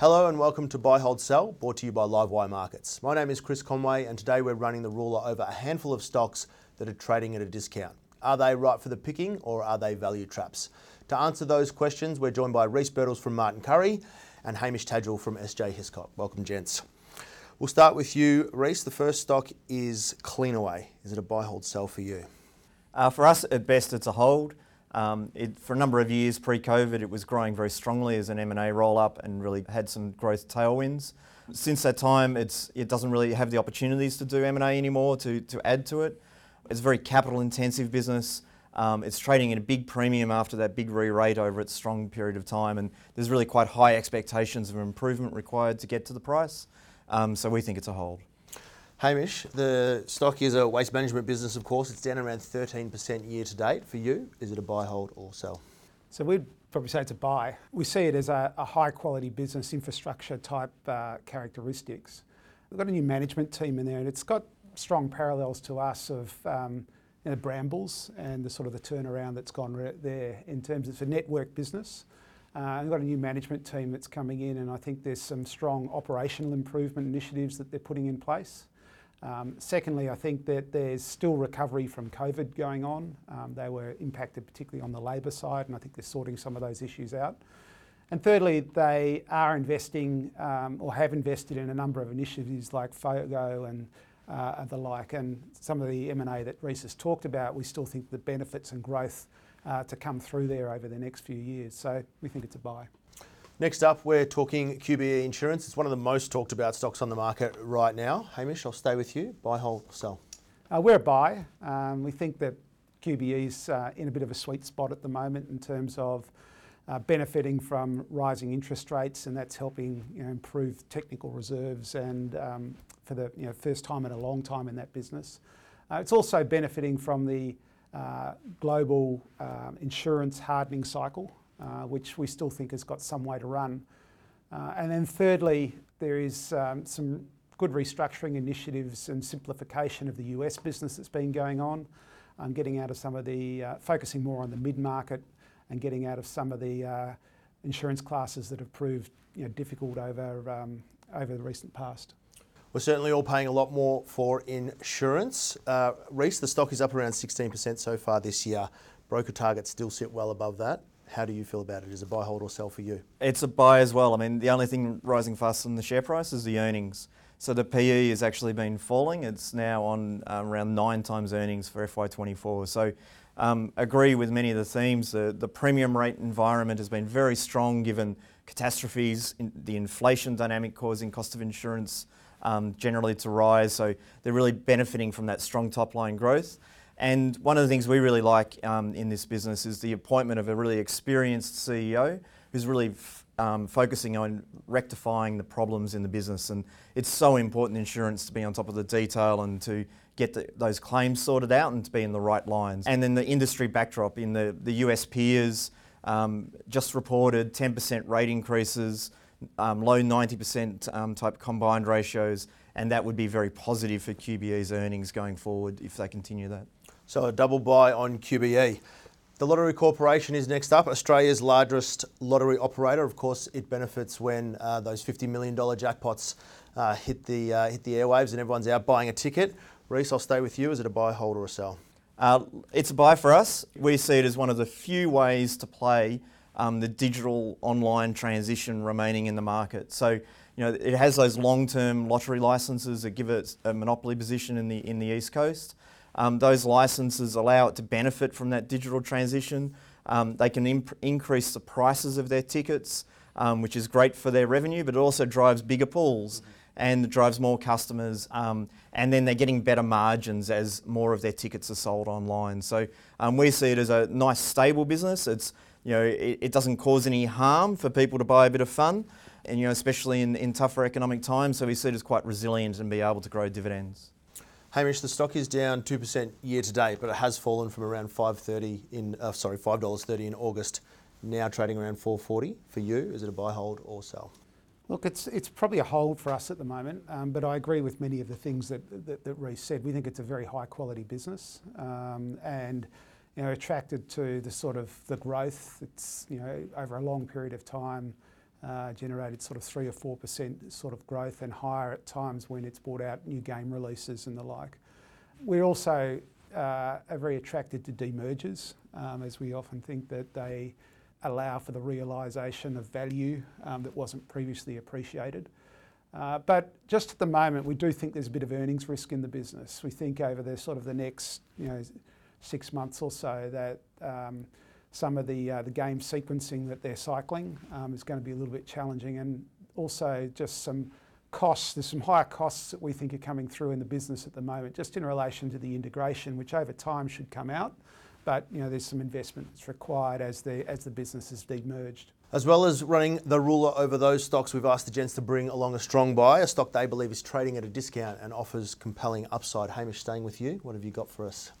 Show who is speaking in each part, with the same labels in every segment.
Speaker 1: Hello and welcome to Buy, Hold, Sell, brought to you by Livewire Markets. My name is Chris Conway and today we're running the ruler over a handful of stocks that are trading at a discount. Are they right for the picking or are they value traps? To answer those questions, we're joined by Reece Birtles from Martin Currie and Hamish Tadgell from SG Hiscock. Welcome, gents. We'll start with you, Reece. The first stock is Cleanaway. Is it a buy, hold, sell for you?
Speaker 2: Uh, for us, at best, it's a hold. Um, it, for a number of years pre-COVID, it was growing very strongly as an M&A roll-up and really had some growth tailwinds. Since that time, it doesn't really have the opportunities to do M&A anymore to, to add to it. It's a very capital-intensive business. Um, it's trading at a big premium after that big re-rate over its strong period of time, and there's really quite high expectations of improvement required to get to the price. Um, so we think it's a hold.
Speaker 1: Hamish, the stock is a waste management business, of course. It's down around 13% year to date. For you, is it a buy, hold, or sell?
Speaker 3: So we'd probably say it's a buy. We see it as a, a high quality business infrastructure type uh, characteristics. We've got a new management team in there, and it's got strong parallels to us of um, you know, Brambles and the sort of the turnaround that's gone re- there in terms of it's a network business. Uh, we've got a new management team that's coming in, and I think there's some strong operational improvement initiatives that they're putting in place. Um, secondly, I think that there's still recovery from COVID going on. Um, they were impacted particularly on the labour side, and I think they're sorting some of those issues out. And thirdly, they are investing um, or have invested in a number of initiatives like FOGO and uh, the like, and some of the M&A that Reece has talked about. We still think the benefits and growth uh, to come through there over the next few years. So we think it's a buy.
Speaker 1: Next up, we're talking QBE Insurance. It's one of the most talked about stocks on the market right now. Hamish, I'll stay with you. Buy, hold, sell.
Speaker 3: Uh, we're a buy. Um, we think that QBE is uh, in a bit of a sweet spot at the moment in terms of uh, benefiting from rising interest rates, and that's helping you know, improve technical reserves and um, for the you know, first time in a long time in that business. Uh, it's also benefiting from the uh, global um, insurance hardening cycle. Uh, which we still think has got some way to run. Uh, and then thirdly, there is um, some good restructuring initiatives and simplification of the US business that's been going on, getting out of some of the, uh, focusing more on the mid-market and getting out of some of the insurance classes that have proved you know, difficult over, um, over the recent past.
Speaker 1: We're certainly all paying a lot more for insurance. Reece, the stock is up around 16% so far this year. Broker targets still sit well above that. How do you feel about it? Is it buy, hold, or sell for you?
Speaker 2: It's a buy as well. I mean, the only thing rising faster than the share price is the earnings. So the PE has actually been falling. It's now on um, around nine times earnings for FY24. So um, agree with many of the themes. The, the premium rate environment has been very strong given catastrophes, in the inflation dynamic causing cost of insurance um, generally to rise. So they're really benefiting from that strong top line growth. And one of the things we really like um, in this business is the appointment of a really experienced CEO who's really f- um, focusing on rectifying the problems in the business. And it's so important in insurance to be on top of the detail and to get the, those claims sorted out and to be in the right lines. And then the industry backdrop in the, the US peers um, just reported 10% rate increases, um, low 90% um, type combined ratios, and that would be very positive for QBE's earnings going forward if they continue that.
Speaker 1: So a double buy on QBE. The Lottery Corporation is next up, Australia's largest lottery operator. Of course, it benefits when uh, those $50 million jackpots uh, hit, the, uh, hit the airwaves and everyone's out buying a ticket. Reece, I'll stay with you. Is it a buy, hold, or a sell?
Speaker 2: Uh, it's a buy for us. We see it as one of the few ways to play um, the digital online transition remaining in the market. So, you know, it has those long-term lottery licenses that give it a monopoly position in the in the East Coast. Um, those licenses allow it to benefit from that digital transition. Um, they can imp- increase the prices of their tickets, um, which is great for their revenue, but it also drives bigger pools. and drives more customers. Um, and then they're getting better margins as more of their tickets are sold online. So um, we see it as a nice, stable business. It's you know it, it, doesn't cause any harm for people to buy a bit of fun, and you know especially in, in tougher economic times. So we see it as quite resilient and be able to grow dividends.
Speaker 1: Hamish, the stock is down two percent year to date, but it has fallen from around five thirty in uh, sorry five dollars thirty in August. Now trading around four forty for you. Is it a buy, hold, or sell?
Speaker 3: Look, it's it's probably a hold for us at the moment, um, but I agree with many of the things that, that, that Reece said. We think it's a very high quality business, um, and you know attracted to the sort of the growth. It's you know over a long period of time generated sort of three or four percent sort of growth, and higher at times when it's brought out new game releases and the like. We're also uh, are very attracted to demergers, um, as we often think that they allow for the realisation of value um, that wasn't previously appreciated. Uh, but just at the moment, we do think there's a bit of earnings risk in the business. We think over the sort of the next, you know, six months or so that um, some of the uh, the game sequencing that they're cycling um, is going to be a little bit challenging, and also just some costs. There's some higher costs that we think are coming through in the business at the moment, just in relation to the integration, which over time should come out but you know there's some investment that's required as the as the business is demerged.
Speaker 1: As well as running the ruler over those stocks, we've asked the gents to bring along a strong buy, a stock they believe is trading at a discount and offers compelling upside. Hamish, staying with you, what have you got for us?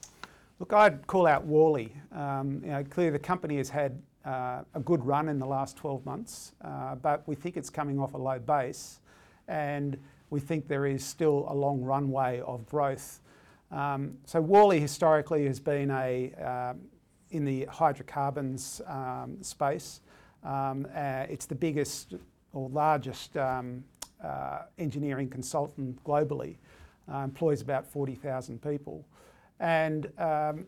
Speaker 3: Look, I'd call out Worley. Um, you know, clearly the company has had uh, a good run in the last 12 months, uh, but we think it's coming off a low base, and we think there is still a long runway of growth um, so Worley historically has been a um, in the hydrocarbons um, space. Um, uh, it's the biggest or largest um, uh, engineering consultant globally. Uh, employs about 40,000 people, and um,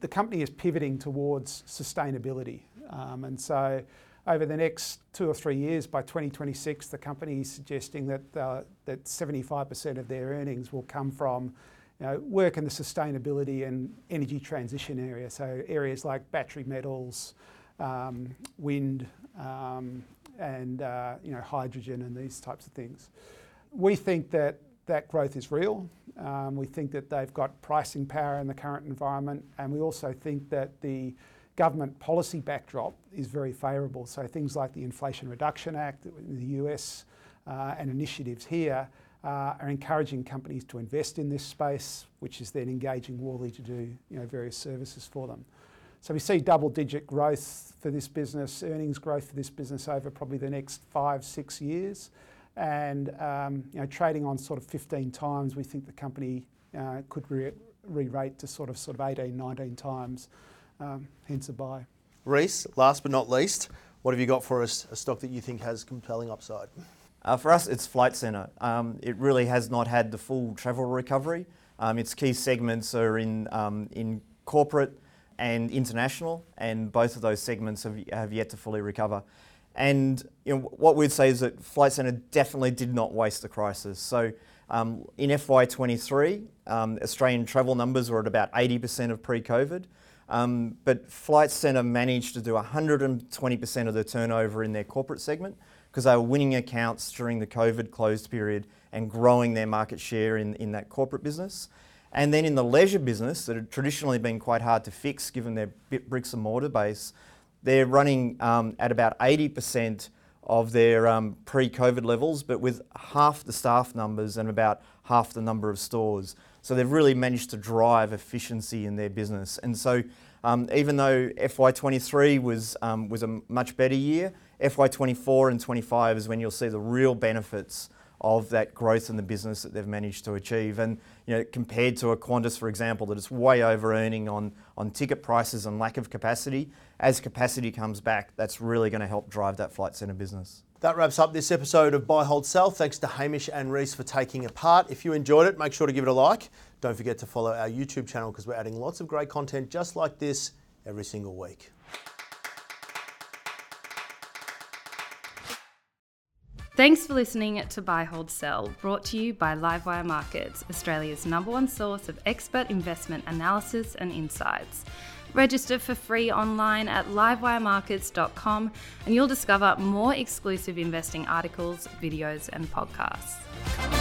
Speaker 3: the company is pivoting towards sustainability. and so, over the next two or three years, by 2026, the company is suggesting that uh, that 75% of their earnings will come from you know, work in the sustainability and energy transition area. So areas like battery metals, um, wind, um, and uh, you know hydrogen and these types of things. We think that that growth is real. Um, we think that they've got pricing power in the current environment, and we also think that the government policy backdrop is very favourable. So things like the Inflation Reduction Act in the US uh, and initiatives here uh, are encouraging companies to invest in this space, which is then engaging Worley to do various services for them. So we see double-digit growth for this business, earnings growth for this business over probably the next five, six years, and um, you know, trading on sort of 15 times. We think the company uh, could re- re-rate to sort of sort of 18, 19 times, um, hence a buy.
Speaker 1: Reece, last but not least, what have you got for us? A stock that you think has compelling upside?
Speaker 2: Uh, for us, it's Flight Centre. Um, it really has not had the full travel recovery. Um, its key segments are in, um, in corporate and international, and both of those segments have, have yet to fully recover. And you know, what we'd say is that Flight Centre definitely did not waste the crisis. So um, in FY23, um, Australian travel numbers were at about 80% of pre-COVID. Um, but Flight Centre managed to do 120% of the turnover in their corporate segment, because they were winning accounts during the COVID closed period and growing their market share in, in that corporate business. And then in the leisure business, that had traditionally been quite hard to fix given their bricks and mortar base, they're running um, at about 80% of their um, pre COVID levels, but with half the staff numbers and about half the number of stores. So they've really managed to drive efficiency in their business. And so, um, even though FY23 was, um, was a much better year, FY24 and 25 is when you'll see the real benefits of that growth in the business that they've managed to achieve. And you know, compared to a Qantas, for example, that is way over earning on, on ticket prices and lack of capacity, as capacity comes back, that's really going to help drive that flight centre business.
Speaker 1: That wraps up this episode of Buy, Hold, Sell. Thanks to Hamish and Reece for taking a part. If you enjoyed it, make sure to give it a like. Don't forget to follow our YouTube channel because we're adding lots of great content just like this every single week.
Speaker 4: Thanks for listening to Buy Hold Sell, brought to you by Livewire Markets, Australia's number one source of expert investment analysis and insights. Register for free online at livewiremarkets.com and you'll discover more exclusive investing articles, videos, and podcasts.